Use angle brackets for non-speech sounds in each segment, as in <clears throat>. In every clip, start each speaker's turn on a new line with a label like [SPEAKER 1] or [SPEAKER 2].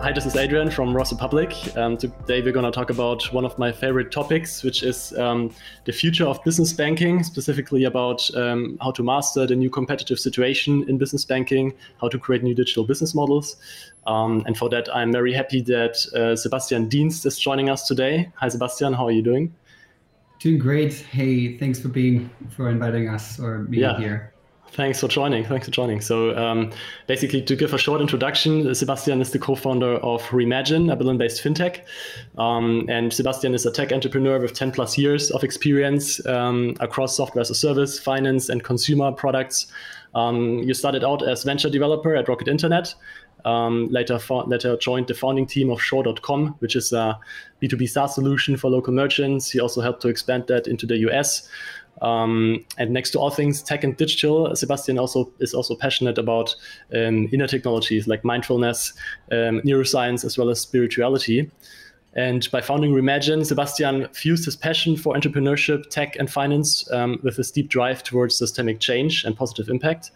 [SPEAKER 1] Hi, this is Adrian from Ross Republic. Um, today we're going to talk about one of my favorite topics, which is um, the future of business banking, specifically about um, how to master the new competitive situation in business banking, how to create new digital business models. Um, and for that, I'm very happy that uh, Sebastian Dienst is joining us today. Hi, Sebastian. How are you doing?
[SPEAKER 2] Doing great. Hey, thanks for being for inviting us or me yeah. here.
[SPEAKER 1] Thanks for joining. Thanks for joining. So, um, basically, to give a short introduction, Sebastian is the co-founder of Remagine, a Berlin-based fintech, um, and Sebastian is a tech entrepreneur with 10 plus years of experience um, across software as a service, finance, and consumer products. Um, you started out as venture developer at Rocket Internet, um, later, later joined the founding team of Shore.com, which is a B2B SaaS solution for local merchants. He also helped to expand that into the US. Um, and next to all things tech and digital, Sebastian also is also passionate about um, inner technologies like mindfulness, um, neuroscience, as well as spirituality. And by founding Remagine, Sebastian fused his passion for entrepreneurship, tech, and finance um, with his deep drive towards systemic change and positive impact.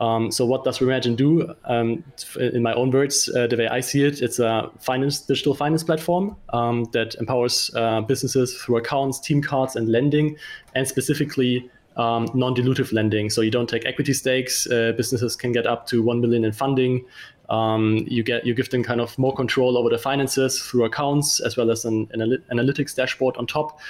[SPEAKER 1] Um, so what does Remagine do? Um, in my own words, uh, the way I see it, it's a finance digital finance platform um, that empowers uh, businesses through accounts, team cards, and lending, and specifically um, non-dilutive lending. So you don't take equity stakes. Uh, businesses can get up to one million in funding. Um, you get you give them kind of more control over the finances through accounts as well as an, an analytics dashboard on top.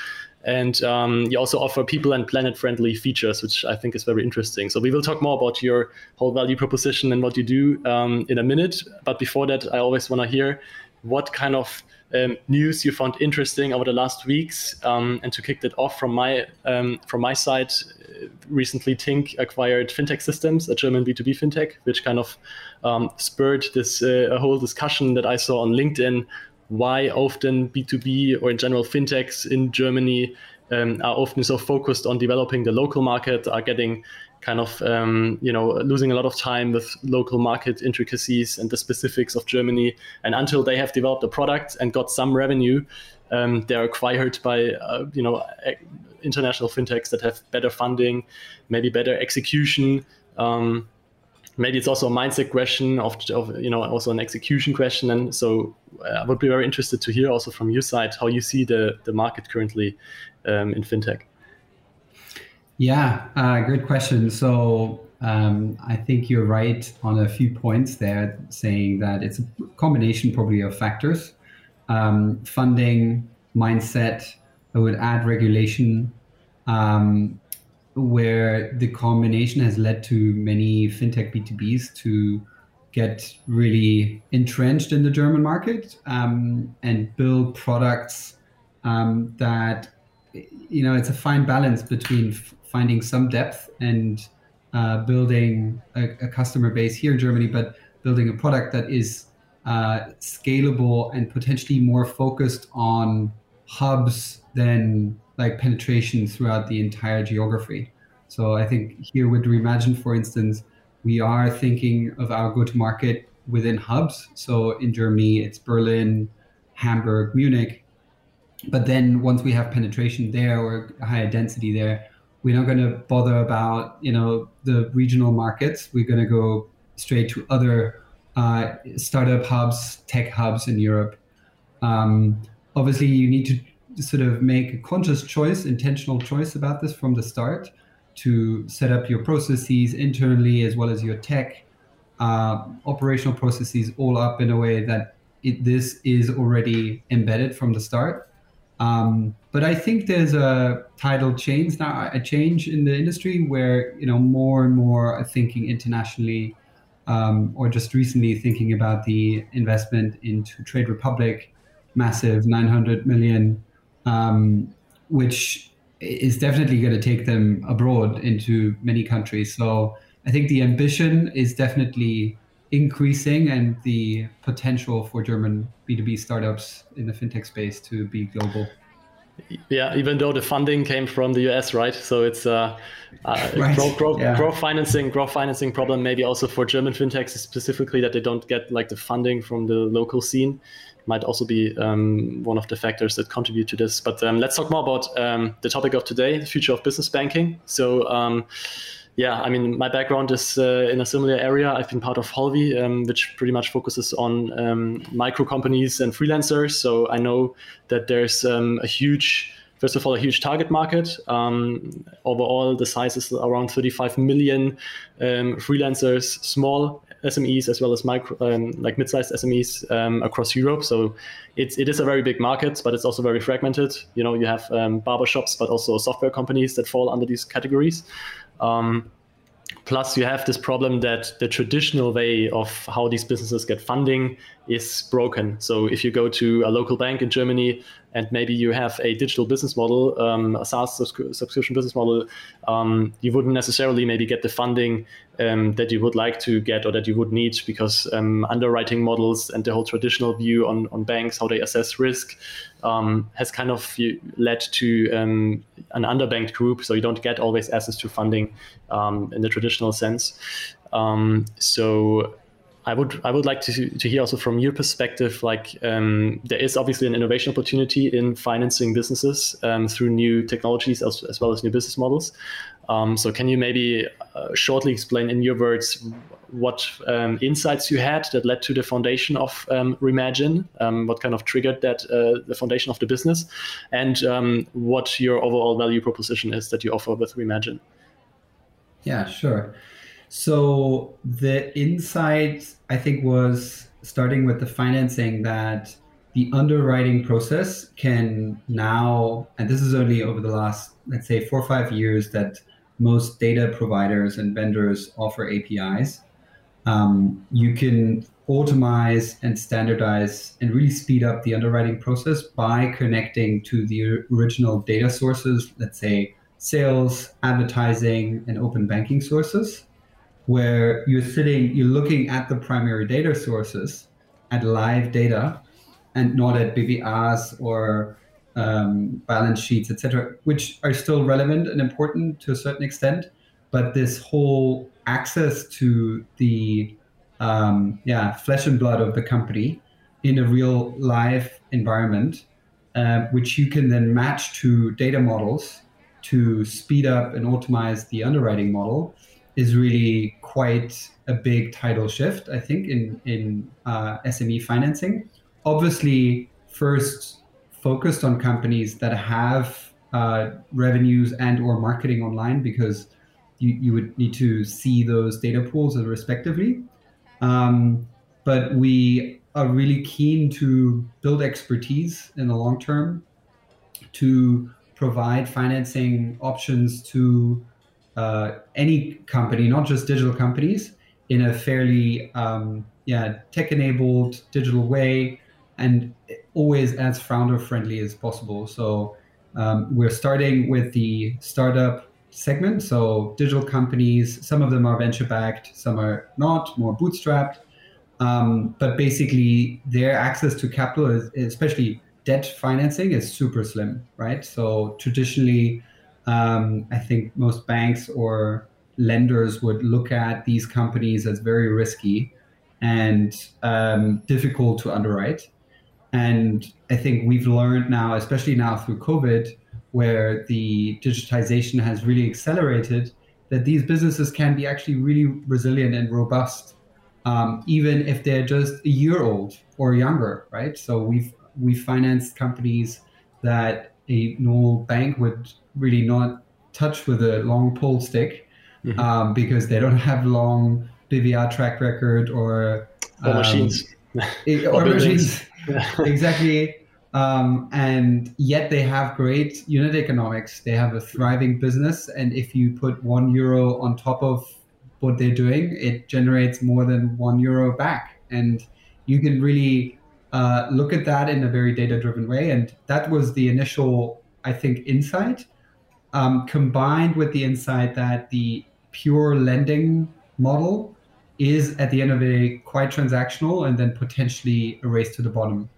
[SPEAKER 1] And um, you also offer people and planet friendly features, which I think is very interesting. So we will talk more about your whole value proposition and what you do um, in a minute. But before that, I always want to hear what kind of um, news you found interesting over the last weeks. Um, and to kick that off from my um, from my side, recently Tink acquired FinTecSystems, a German B2B fintech, which kind of um, spurred this uh, whole discussion that I saw on LinkedIn why often B2B or in general fintechs in Germany um, are often so focused on developing the local market, are getting kind of um, you know losing a lot of time with local market intricacies and the specifics of Germany. And until they have developed a product and got some revenue, um, they're acquired by uh, you know international fintechs that have better funding, maybe better execution. Um, maybe it's also a mindset question of, of, you know also an execution question. And so uh, i would be very interested to hear also from your side how you see the the market currently um, in fintech.
[SPEAKER 2] Yeah uh, great question. So um, i think you're right on a few points there saying that it's a combination probably of factors. Um, funding mindset i would add regulation. Um, where the combination has led to many fintech B2Bs to get really entrenched in the German market um, and build products um, that, you know, it's a fine balance between f- finding some depth and uh, building a, a, customer base here in Germany, but building a product that is uh, scalable and potentially more focused on hubs than like penetration throughout the entire geography. So I think here with Remagine, for instance, we are thinking of our go-to-market within hubs. So in Germany, it's Berlin, Hamburg, Munich. But then once we have penetration there or higher density there, we're not going to bother about you know the regional markets. We're going to go straight to other uh, startup hubs, tech hubs in Europe. Um, obviously, you need to sort of make a conscious choice, intentional choice about this from the start to set up your processes internally as well as your tech uh, operational processes all up in a way that it, this is already embedded from the start. Um, but I think there's a tidal change now, a change in the industry where you know more and more are thinking internationally, um, or just recently thinking about the investment into Trade Republic, massive 900 million um, which is definitely going to take them abroad into many countries. So I think the ambition is definitely increasing and the potential for German B2B startups in the fintech space to be global.
[SPEAKER 1] Yeah, even though the funding came from the US, right? So it's uh, uh <laughs> right. growth, growth, yeah. growth financing, growth financing problem. Maybe also for German fintechs specifically that they don't get like the funding from the local scene might also be um, one of the factors that contribute to this. But um, let's talk more about um, the topic of today, the future of business banking. So um, yeah, I mean, my background is uh, in a similar area. I've been part of Holvi, um, which pretty much focuses on um, micro companies and freelancers. So I know that there's um, a huge, first of all, a huge target market. Um, overall, the size is around 35 million freelancers, small SMEs as well as micro, um, like mid-sized SMEs across Europe. So it's it is a very big market, but it's also very fragmented. You know, you have um, barber shops, but also software companies that fall under these categories. Um, plus, you have this problem that the traditional way of how these businesses get funding is broken. So if you go to a local bank in Germany and maybe you have a digital business model, um, a SaaS subscription business model, um, you wouldn't necessarily maybe get the funding um, that you would like to get or that you would need because um, underwriting models and the whole traditional view on, on banks, how they assess risk, um, has kind of led to um, an underbanked group. So you don't get always access to funding in the traditional sense. so I would I would like to, to hear also from your perspective, like um, there is obviously an innovation opportunity in financing businesses um, through new technologies as, as, well as new business models. Um, so can you maybe uh, shortly explain in your words what um, insights you had that led to the foundation of um, Remagine, um, what kind of triggered that uh, the foundation of the business, and what your overall value proposition is that you offer with Remagine?
[SPEAKER 2] Yeah, sure. So the insight, I think, was starting with the financing that the underwriting process can now, and this is only over the last, let's say, four or five years that most data providers and vendors offer APIs. Um, you can automate and standardize and really speed up the underwriting process by connecting to the original data sources, let's say sales, advertising, and open banking sources where you're sitting, you're looking at the primary data sources, at live data, and not at BWAs or um, balance sheets, etc., which are still relevant and important to a certain extent. But this whole access to the um, yeah flesh and blood of the company in a real live environment, uh, which you can then match to data models to speed up and optimize the underwriting model is really quite a big tidal shift, I think, in in uh, SME financing. Obviously, first focused on companies that have uh, revenues and or marketing online because you, you would need to see those data pools respectively. Um, but we are really keen to build expertise in the long term to provide financing options to uh, any company, not just digital companies, in a fairly um, yeah tech-enabled digital way, and always as founder-friendly as possible. So um, we're starting with the startup segment. So digital companies, some of them are venture-backed, some are not, more bootstrapped. Um, but basically, their access to capital, is, especially debt financing, is super slim, right? So traditionally, um, I think most banks or lenders would look at these companies as very risky and um, difficult to underwrite. And I think we've learned now, especially now through COVID, where the digitization has really accelerated, that these businesses can be actually really resilient and robust, um, even if they're just a year old or younger, right? So we've we financed companies that a normal bank would really not touch with a long pole stick mm-hmm. um, because they don't have long BWA track record or,
[SPEAKER 1] or um, machines. <laughs>
[SPEAKER 2] or, or machines. <laughs> exactly. Um, and yet they have great unit economics. They have a thriving business. And if you put one euro on top of what they're doing, it generates more than one euro back. And you can really uh, look at that in a very data driven way. And that was the initial, I think, insight um, combined with the insight that the pure lending model is at the end of the day quite transactional and then potentially a race to the bottom.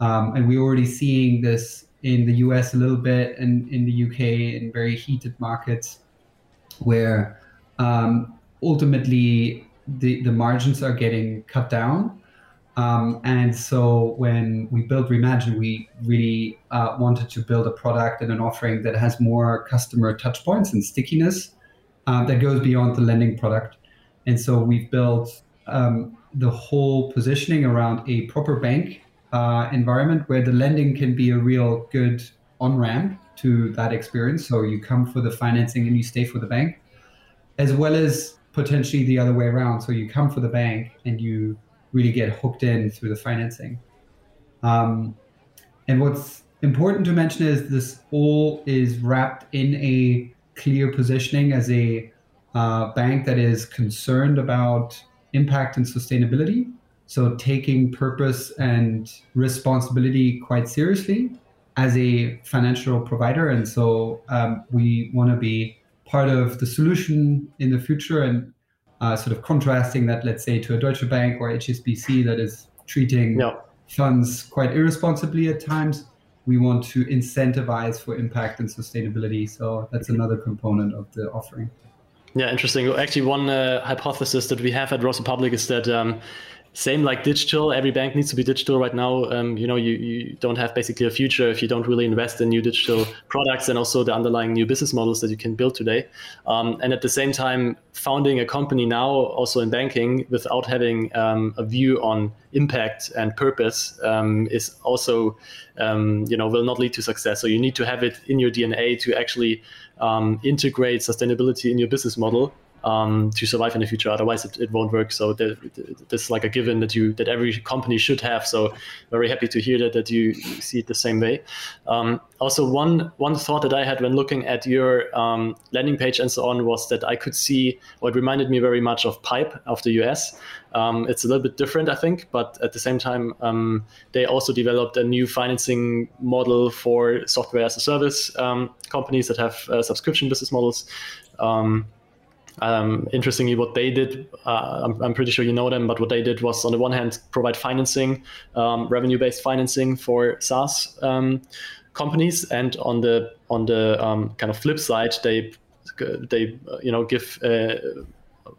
[SPEAKER 2] Um, and we're already seeing this in the US a little bit and in the UK in very heated markets where um, ultimately the, the margins are getting cut down um, and so when we built Remagine, we really uh, wanted to build a product and an offering that has more customer touchpoints and stickiness um, that goes beyond the lending product. And so we've built um, the whole positioning around a proper bank uh, environment where the lending can be a real good on ramp to that experience. So you come for the financing and you stay for the bank, as well as potentially the other way around. So you come for the bank and you really get hooked in through the financing. Um, and what's important to mention is this all is wrapped in a clear positioning as a uh, bank that is concerned about impact and sustainability. So taking purpose and responsibility quite seriously as a financial provider. And so um, we want to be part of the solution in the future and uh, sort of contrasting that, let's say, to a Deutsche Bank or HSBC that is treating yeah. funds quite irresponsibly at times. We want to incentivize for impact and sustainability. So that's another component of the offering.
[SPEAKER 1] Yeah, interesting. Actually, one uh, hypothesis that we have at Rose Republic is that um, same like digital, every bank needs to be digital right now. Um, you know, you, you don't have basically a future if you don't really invest in new digital products and also the underlying new business models that you can build today. Um, and at the same time, founding a company now, also in banking, without having um, a view on impact and purpose um, is also, um, you know, will not lead to success. So you need to have it in your DNA to actually um, integrate sustainability in your business model um, to survive in the future. Otherwise, it, it won't work. So this is like a given that you that every company should have. So very happy to hear that that you see it the same way. Um, also, one one thought that I had when looking at your um, landing page and so on was that I could see, or it reminded me very much of Pipe of the US. Um, it's a little bit different, I think, but at the same time, um, they also developed a new financing model for software as a service um, companies that have uh, subscription business models. Um, um, interestingly, what they did, uh, I'm, I'm, pretty sure you know them, but what they did was on the one hand provide financing, um, revenue-based financing for SaaS um, companies, and on the on the um, kind of flip side, they they you know give uh,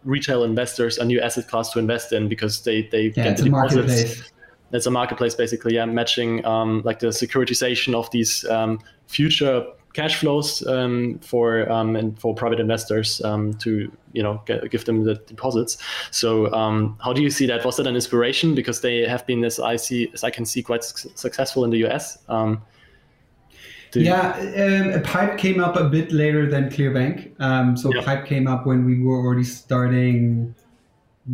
[SPEAKER 1] retail investors a new asset class to invest in because they they
[SPEAKER 2] yeah, get the deposits.
[SPEAKER 1] It's a marketplace basically, yeah, matching um, like the securitization of these um, future cash flows um, for um, and for private investors um, to you know get, give them the deposits. So um, how do you see that? Was that an inspiration because they have been, as I see, as I can see, quite su- successful in the US?
[SPEAKER 2] Um, yeah, um, Pipe came up a bit later than Clearbanc. so yeah. Pipe came up when we were already starting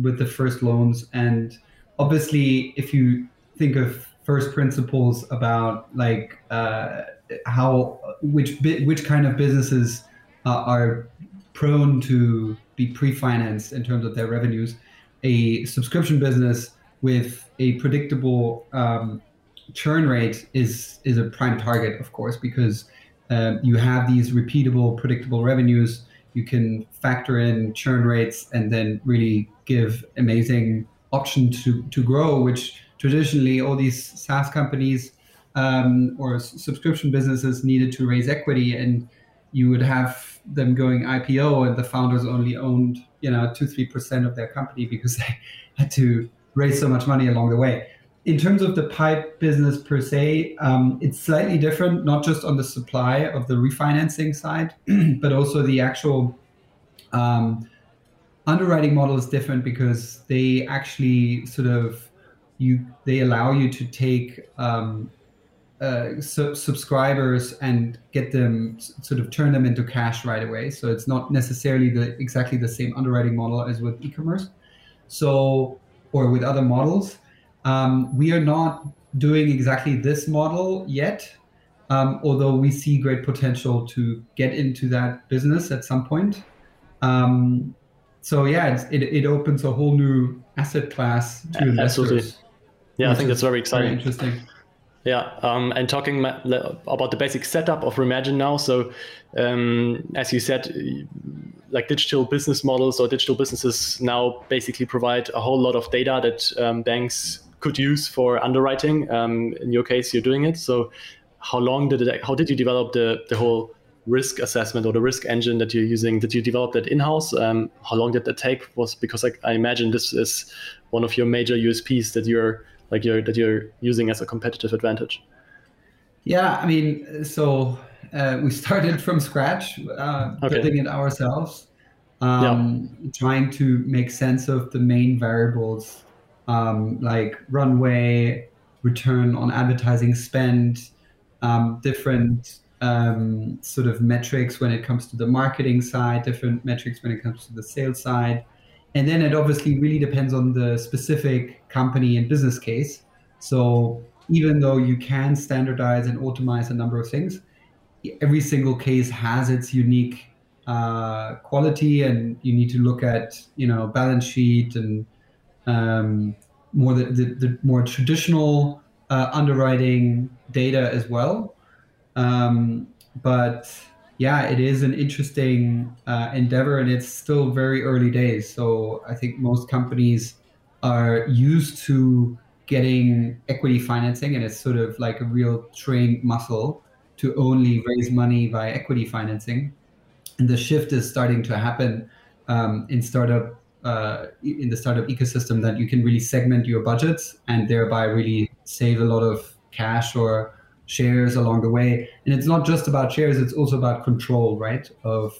[SPEAKER 2] with the first loans, and obviously, if you think of first principles about like uh, how which which kind of businesses uh, are prone to be pre-financed in terms of their revenues. A subscription business with a predictable um, churn rate is is a prime target, of course, because um, you have these repeatable, predictable revenues. You can factor in churn rates and then really give amazing option to to grow, which traditionally all these SaaS companies um, or subscription businesses needed to raise equity and you would have them going IPO and the founders only owned, you know, two, 3% of their company because <laughs> they had to raise so much money along the way. In terms of the pipe business per se, um, it's slightly different, not just on the supply of the refinancing side, <clears throat> but also the actual um, underwriting model is different because they actually sort of you they allow you to take um, uh, subscribers and get them sort of turn them into cash right away. So it's not necessarily the exactly the same underwriting model as with e-commerce. So or with other models, um, we are not doing exactly this model yet. Um, although we see great potential to get into that business at some point. Um, so yeah, it, it opens a whole new asset class to investors. Absolutely.
[SPEAKER 1] Yeah, I think that's very exciting.
[SPEAKER 2] Very interesting.
[SPEAKER 1] Yeah, um, and talking about the basic setup of Remagine now. So, um, as you said, like digital business models or digital businesses now basically provide a whole lot of data that um, banks could use for underwriting. Um, in your case, you're doing it. So, how long did it? How did you develop the the whole risk assessment or the risk engine that you're using? Did you develop that in house? Um, how long did that take? Was because I, I imagine this is one of your major USPs that you're like you're that you're using as a competitive advantage?
[SPEAKER 2] Yeah, I mean, so uh, we <laughs> started from scratch, uh, okay. building it ourselves. um, yeah. trying to make sense of the main variables um, like runway, return on advertising spend, um, different um, sort of metrics when it comes to the marketing side, different metrics when it comes to the sales side. And then it obviously really depends on the specific company and business case. So even though you can standardize and automate a number of things, every single case has its unique uh, quality, and you need to look at you know balance sheet and um, more the, the, the, more traditional uh, underwriting data as well. Um, but yeah, it is an interesting uh, endeavor, and it's still very early days. So I think most companies are used to getting equity financing, and it's sort of like a real trained muscle to only raise money by equity financing. And the shift is starting to happen um, in startup uh, in the startup ecosystem that you can really segment your budgets and thereby really save a lot of cash or shares along the way. And it's not just about shares; it's also about control, right? Of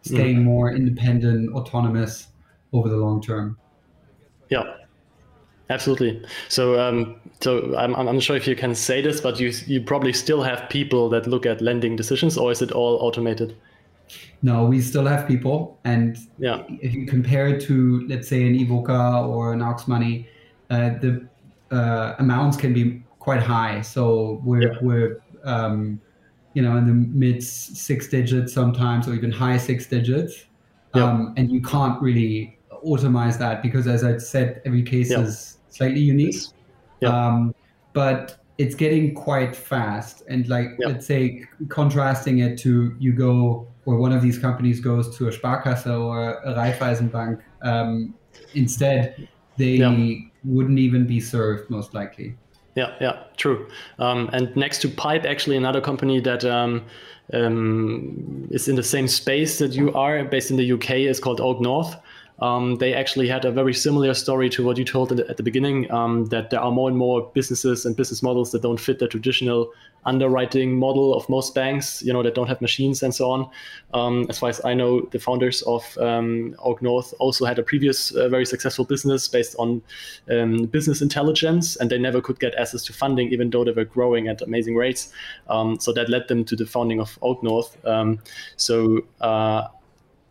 [SPEAKER 2] staying mm. more independent, autonomous over the long term.
[SPEAKER 1] Yeah, Absolutely. So, um, so I'm, I'm not sure if you can say this, but you you probably still have people that look at lending decisions, or is it all automated?
[SPEAKER 2] No, we still have people, and yeah. if you compare it to, let's say, an iwoca or an auxmoney, uh, the uh, amounts can be quite high. So we're yeah. we're um, you know in the mid six digits sometimes, or even high six digits, um, and you can't really automate that because, as I said, every case is slightly unique. Yeah. Um, but it's getting quite fast. And like, yeah. let's say, contrasting it to you go, or one of these companies goes to a Sparkasse or a Raiffeisenbank, um, instead, they yeah. wouldn't even be served most likely.
[SPEAKER 1] Yeah, yeah, true. Um, and next to Pipe, actually, another company that um, um, is in the same space that you are, based in the UK, is called OakNorth um, they actually had a very similar story to what you told at the beginning um, that there are more and more businesses and business models that don't fit the traditional underwriting model of most banks, you know, that don't have machines and so on. Um, as far as I know, the founders of um, OakNorth also had a previous uh, very successful business based on um, business intelligence, and they never could get access to funding, even though they were growing at amazing rates. Um, so that led them to the founding of OakNorth. so uh,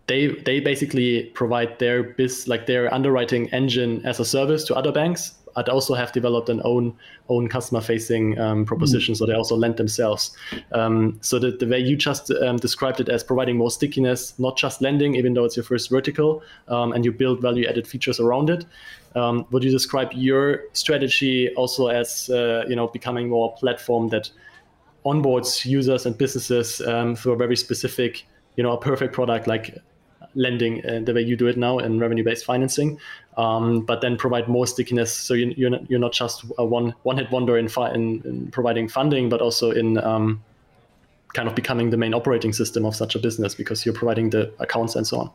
[SPEAKER 1] they they basically provide their biz like their underwriting engine as a service to other banks but also have developed an own own customer facing um, proposition. Mm. so they also lend themselves. Um, so the, the way you just um, described it as providing more stickiness not just lending even though it's your first vertical um, and you build value added features around it. Um, would you describe your strategy also as uh, you know becoming more platform that onboards users and businesses um, through a very specific you know a perfect product like lending uh, the way you do it now in revenue-based financing, um, but then provide more stickiness. So you, you're not, you're not just a one one-hit wonder in, fi- in, in, providing funding, but also in um, kind of becoming the main operating system of such a business because you're providing the accounts and so on.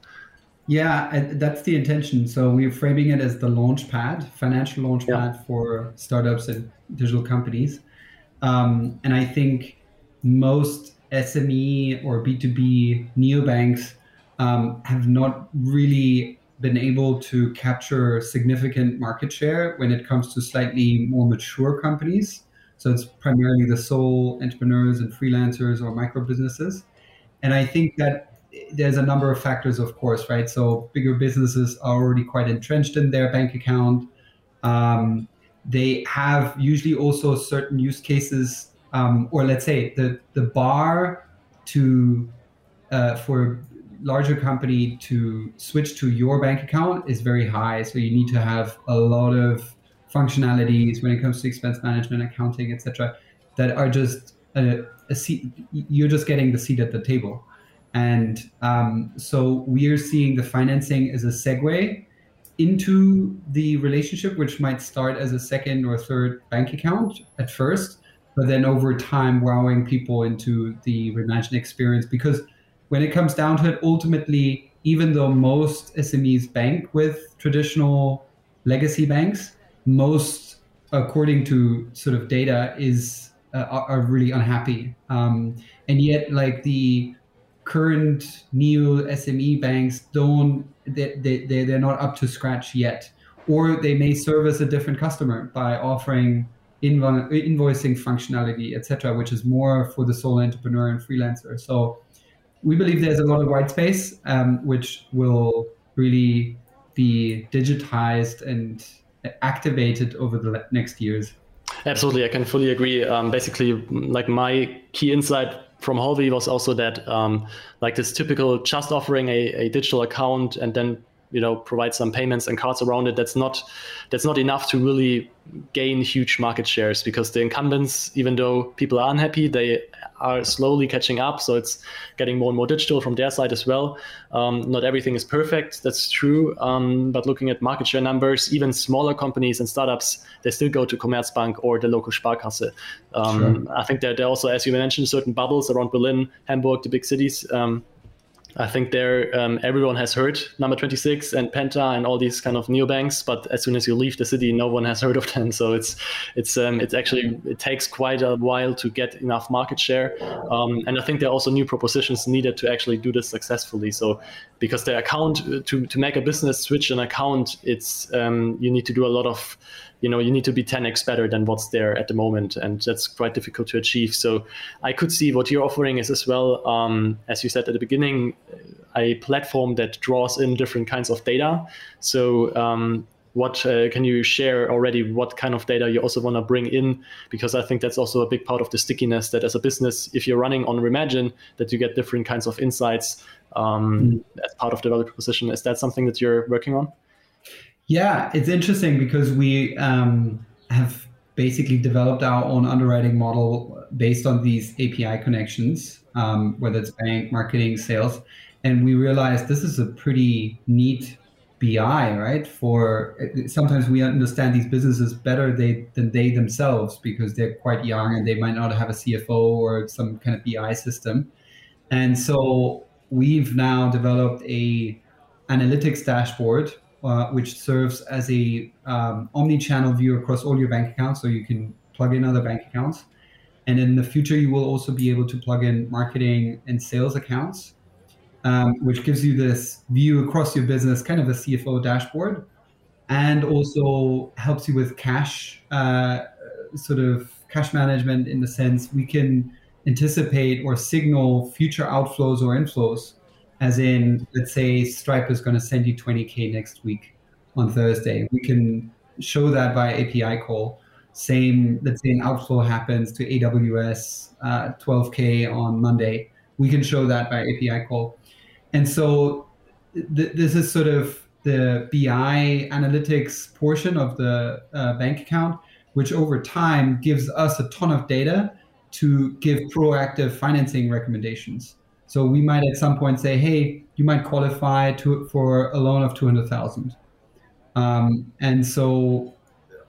[SPEAKER 2] Yeah, that's the intention. So we're framing it as the launch pad, financial launch yeah. pad for startups and digital companies. Um, and I think most SME or B2B neobanks um, have not really been able to capture significant market share when it comes to slightly more mature companies. So it's primarily the sole entrepreneurs and freelancers or micro businesses. And I think that there's a number of factors, of course, right? So bigger businesses are already quite entrenched in their bank account. Um, they have usually also certain use cases, um, or let's say the the bar to uh, for larger company to switch to your bank account is very high. So you need to have a lot of functionalities when it comes to expense management, accounting, etc., that are just a, a, seat. You're just getting the seat at the table, and um, so we are seeing the financing as a segue into the relationship, which might start as a second or third bank account at first, but then over time, wowing people into the Remagine experience because when it comes down to it, ultimately, even though most SMEs bank with traditional legacy banks, most, according to sort of data, is uh, are really unhappy. Um, and yet, like the current neo SME banks don't they, they, they're not up to scratch yet or they may service a different customer by offering invo- invoicing functionality etc which is more for the sole entrepreneur and freelancer so we believe there's a lot of white space um, which will really be digitized and activated over the next years.
[SPEAKER 1] Absolutely i can fully agree. Um, basically like my key insight from Holvi was also that um, like this typical just offering a, a digital account and then you know provide some payments and cards around it that's not that's not enough to really gain huge market shares because the incumbents even though people are unhappy they are slowly catching up. So it's getting more and more digital from their side as well. Um, not everything is perfect that's true. Um, but looking at market share numbers even smaller companies and startups they still go to commerzbank or the local sparkasse. Um, sure. i think that there are also as you mentioned certain bubbles around berlin hamburg the big cities um, I think there um, everyone has heard Number26 and Penta and all these kind of neobanks, but as soon as you leave the city, no one has <laughs> heard of them. So it's it's um, it's actually it takes quite a while to get enough market share, um, and I think there are also new propositions needed to actually do this successfully. So because the account to to make a business switch an account, it's um, you need to do a lot of you know you need to be 10x better than what's there at the moment and that's quite difficult to achieve. So i could see what you're offering is as well um, as you said at the beginning a platform that draws in different kinds of data. So um, what uh, can you share already what kind of data you also want to bring in? Because i think that's also a big part of the stickiness that as a business if you're running on Remagine that you get different kinds of insights um, mm. as part of the value proposition is that something that you're working on
[SPEAKER 2] yeah, it's interesting because we um, have basically developed our own underwriting model based on these API connections, um, whether it's bank, marketing, sales. And we realized this is a pretty neat BI, right? For sometimes we understand these businesses better they, than they themselves because they're quite young and they might not have a CFO or some kind of BI system. And so we've now developed a analytics dashboard uh, which serves as a um, omni-channel view across all your bank accounts, so you can plug in other bank accounts. And in the future, you will also be able to plug in marketing and sales accounts, um, which gives you this view across your business, kind of a CFO dashboard, and also helps you with cash, uh, sort of cash management in the sense we can anticipate or signal future outflows or inflows as in let's say stripe is going to send you 20k next week on thursday. We can show that by api call. Same let's say an outflow happens to aws uh, 12k on monday. We can show that by api call. And so th- this is sort of the bi analytics portion of the uh, bank account which over time gives us a ton of data to give proactive financing recommendations so we might at some point say, hey, you might qualify to for a loan of 200,000. Um, and so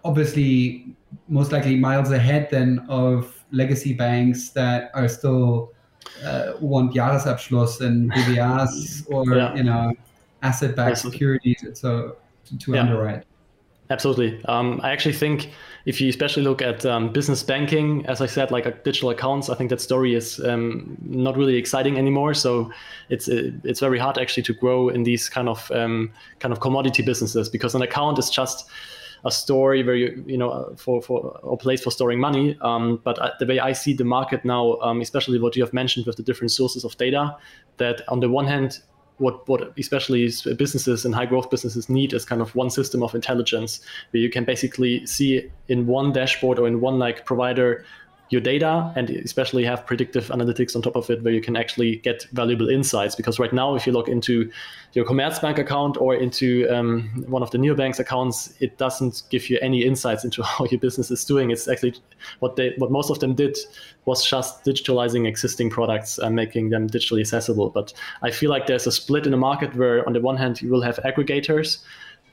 [SPEAKER 2] obviously most likely miles ahead then of legacy banks that are still uh, want Jahresabschluss and <laughs> BWAs or yeah. you know asset-backed securities so to, to yeah. underwrite.
[SPEAKER 1] Absolutely. Um, I actually think if you especially look at um, business banking, as I said, like uh, digital accounts, I think that story is um, not really exciting anymore. So it's uh, it's very hard actually to grow in these kind of um, kind of commodity businesses because an account is just a story where you you know for for a place for storing money. Um, but uh, the way I see the market now, um, especially what you have mentioned with the different sources of data, that on the one hand what what especially businesses and high growth businesses need is kind of one system of intelligence where you can basically see in one dashboard or in one like provider your data and especially have predictive analytics on top of it where you can actually get valuable insights. Because right now if you log into your Commerzbank account or into um, one of the neobanks accounts it doesn't give you any insights into <laughs> how your business is doing. It's actually what they what most of them did was just digitalizing existing products and making them digitally accessible. But i feel like there's a split in the market where on the one hand you will have aggregators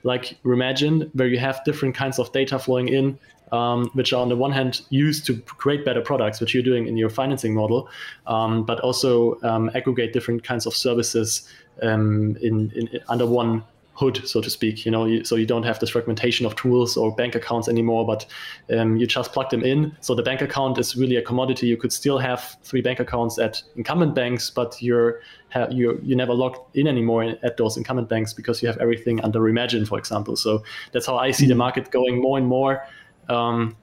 [SPEAKER 1] like Remagine, where you have different kinds of data flowing in um, which are on the one hand used to create better products, which you're doing in your financing model, um, but also um, aggregate different kinds of services um, in, in, under one hood, so to speak. You know, you, so you don't have this fragmentation of tools or bank accounts anymore, but um, you just plug them in. So the bank account is really a commodity. You could still have three bank accounts at incumbent banks, but you're you you never logged in anymore at those incumbent banks because you have everything under Remagine, for example. So that's how I see the mm-hmm. market going more and more. Um,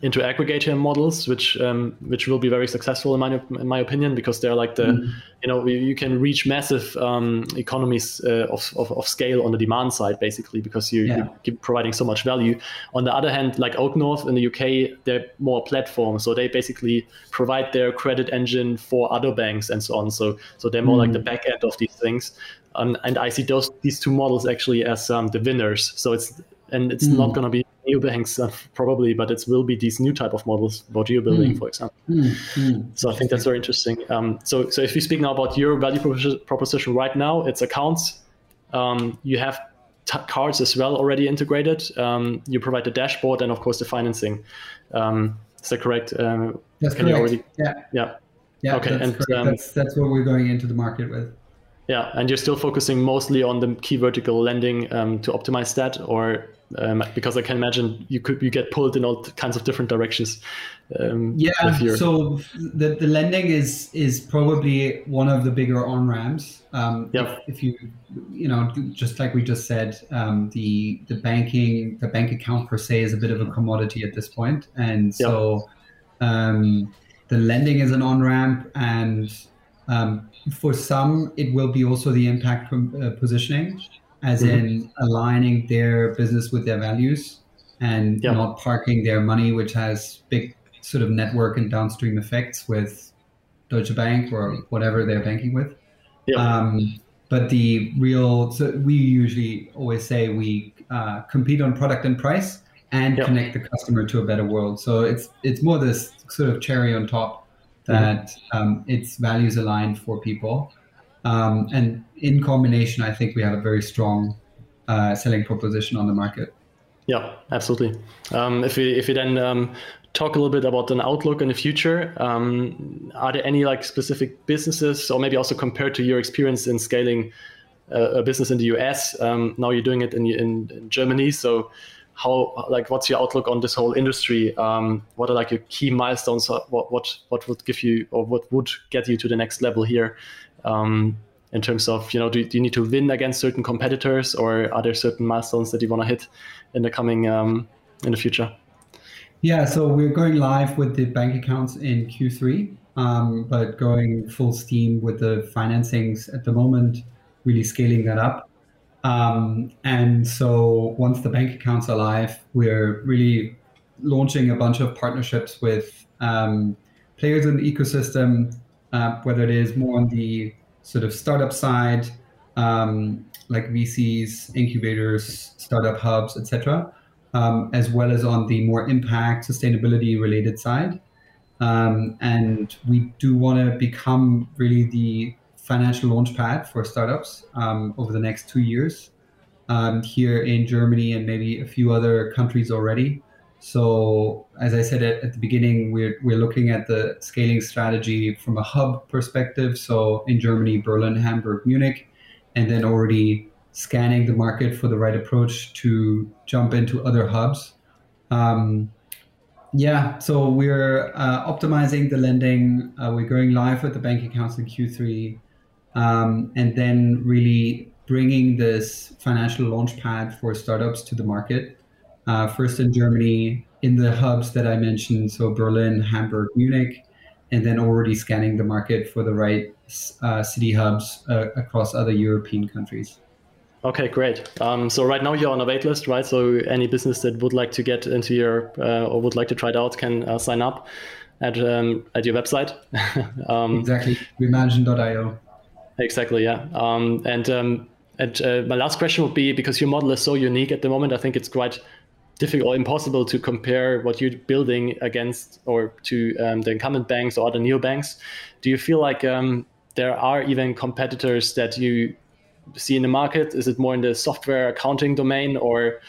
[SPEAKER 1] into aggregator models, which um, which will be very successful in my in my opinion because they're like the mm. you know you can reach massive um, economies uh, of, of, of scale on the demand side basically because you, yeah. you're providing so much value. On the other hand, like OakNorth in the UK, they're more platform, so they basically provide their credit engine for other banks and so on. So so they're more mm. like the back end of these things. Um, and I see those these two models actually as um, the winners. So it's and it's mm. not going to be neobanks uh, probably, but it will be these new type of models what you're building, mm. for example. Mm. So I think that's very interesting. Um, so so if we speak now about your value proposition right now, it's accounts. Um, you have t- cards as well already integrated. Um, you provide the dashboard and of course the financing. Um, is that correct?
[SPEAKER 2] Um, that's correct. Already...
[SPEAKER 1] Yeah. Yeah.
[SPEAKER 2] Yeah. Okay. That's and um, that's that's what we're going into the market with.
[SPEAKER 1] Yeah, and you're still focusing mostly on the key vertical lending um, to optimize that, or um, because I can imagine you could you get pulled in all kinds of different directions.
[SPEAKER 2] Um, yeah, so the, the lending is is probably one of the bigger on ramps. Um,
[SPEAKER 1] yeah.
[SPEAKER 2] If, if, you you know just like we just said, um, the the banking the bank account per se is a bit of a commodity at this point, and so um, the lending is an on ramp, and um, for some it will be also the impact uh, positioning as mm-hmm. in aligning their business with their values and not parking their money, which has big sort of network and downstream effects with Deutsche Bank or whatever they're banking with.
[SPEAKER 1] Yep.
[SPEAKER 2] Um, but the real, so we usually always say we uh, compete on product and price and connect the customer to a better world. So it's it's more this sort of cherry on top that mm-hmm. um, it's values aligned for people. Um, and in combination, I think we have a very strong uh, selling proposition on the market.
[SPEAKER 1] Yeah, absolutely. Um, if we if we then um, talk a little bit about an outlook in the future, um, are there any like specific businesses, or maybe also compared to your experience in scaling a business in the US? Um, now you're doing it in, in, in Germany, so how like what's your outlook on this whole industry um, what are like your key milestones what what what would give you or what would get you to the next level here um, in terms of you know do, do, you need to win against certain competitors or are there certain milestones that you want to hit in the coming um, in the future?
[SPEAKER 2] Yeah so we're going live with the bank accounts in q3 um, but going full steam with the financings at the moment really scaling that up. Um, and so once the bank accounts are live we're really launching a bunch of partnerships with um, players in the ecosystem uh, whether it is more on the sort of startup side, um, like VCs, incubators, startup hubs, etc., um, as well as on the more impact, sustainability related side. Um, and we do want to become really the financial launchpad for startups um, over the next two years um, here in Germany and maybe a few other countries already. So, as I said at, at, the beginning, we're, we're looking at the scaling strategy from a hub perspective. So, in Germany, Berlin, Hamburg, Munich, and then already scanning the market for the right approach to jump into other hubs. Um, yeah, so we're uh, optimizing the lending. Uh, we're going live with the bank accounts in Q3, um, and then really bringing this financial launchpad for startups to the market uh, first in Germany, in the hubs that I mentioned, so Berlin, Hamburg, Munich, and then already scanning the market for the right uh, city hubs uh, across other European countries.
[SPEAKER 1] Okay, great. Um, so right now you're on a wait list, right? So any business that would like to get into your uh, or would like to try it out can uh, sign up at um, at your website. <laughs>
[SPEAKER 2] um, exactly, remagine.io.
[SPEAKER 1] Exactly, yeah. Um, and um, and uh, my last question would be because your model is so unique at the moment, I think it's quite difficult or impossible to compare what you're building against or to um, the incumbent banks or other neobanks. Do you feel like um, there are even competitors that you see in the market? Is it more in the software accounting domain or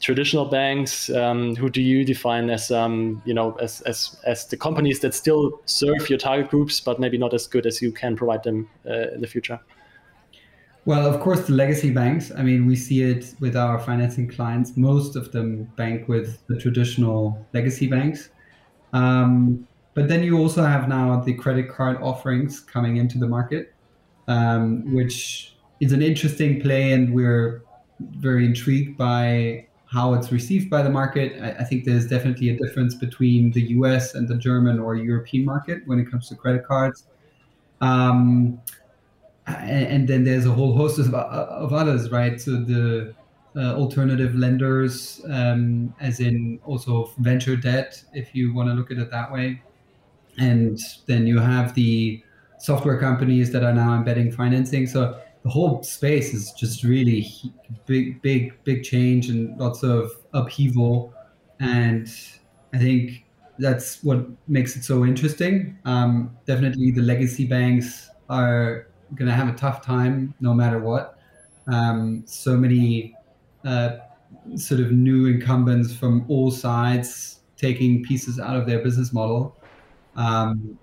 [SPEAKER 1] traditional banks? Um, who do you define as um, you know as, as as the companies that still serve your target groups, but maybe not as good as you can provide them uh, in the future?
[SPEAKER 2] Well, of course, the legacy banks. I mean, we see it with our financing clients. Most of them bank with the traditional legacy banks. Um, but then you also have now the credit card offerings coming into the market, um, which is an interesting play, and we're very intrigued by how it's received by the market. I, I, think there's definitely a difference between the US and the German or European market when it comes to credit cards. Um, and, and, then there's a whole host of, of others, right? So the uh, alternative lenders, um, as in also venture debt, if you want to look at it that way. And then you have the software companies that are now embedding financing. So the whole space is just really big, big, big change and lots of upheaval. And I think that's what makes it so interesting. Um, definitely, the legacy banks are going to have a tough time no matter what. Um, so many uh, sort of new incumbents from all sides taking pieces out of their business model. Um,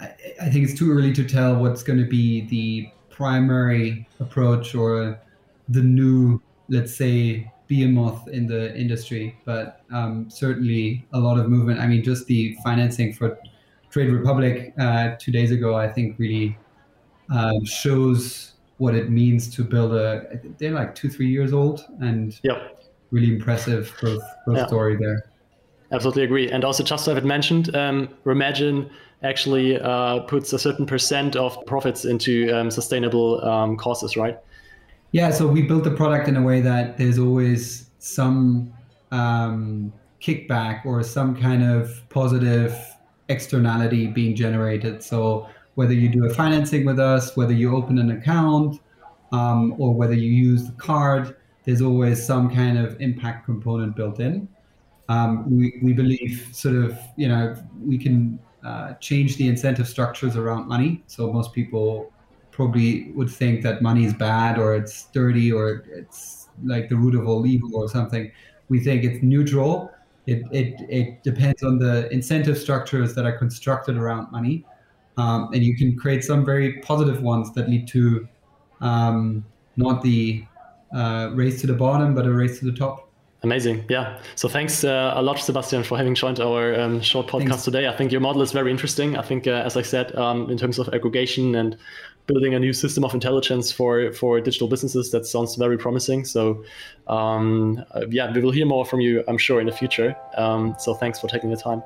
[SPEAKER 2] I, I, think it's too early to tell what's going to be the primary approach or the new, let's say, behemoth in the industry. But um, certainly a lot of movement. I mean, just the financing for Trade Republic uh, two days ago, I think really um, shows what it means to build a. They're like two, three years old, and
[SPEAKER 1] yep.
[SPEAKER 2] really impressive growth, growth story there.
[SPEAKER 1] Absolutely agree. And also, just to have it mentioned, um, Remagine actually uh, puts a certain percent of profits into um, sustainable um, causes, right?
[SPEAKER 2] Yeah. So we built the product in a way that there's always some um, kickback or some kind of positive externality being generated. So whether you do a financing with us, whether you open an account, um, or whether you use the card, there's always some kind of impact component built in. Um, we, we believe sort of, you know, we can uh, change the incentive structures around money. So most people probably would think that money is bad or it's dirty or it's like the root of all evil or something. We think it's neutral. It, it, it depends on the incentive structures that are constructed around money um, and you can create some very positive ones that lead to um, not the uh, race to the bottom, but a race to the top.
[SPEAKER 1] Amazing. Yeah. So thanks uh, a lot, Sebastian, for having joined our um, short podcast thanks. today. I think your model is very interesting. I think, uh, as I said, um, in terms of aggregation and building a new system of intelligence for, for digital businesses, that sounds very promising. So, um, uh, yeah, we will hear more from you, I'm sure, in the future. Um, so thanks for taking the time.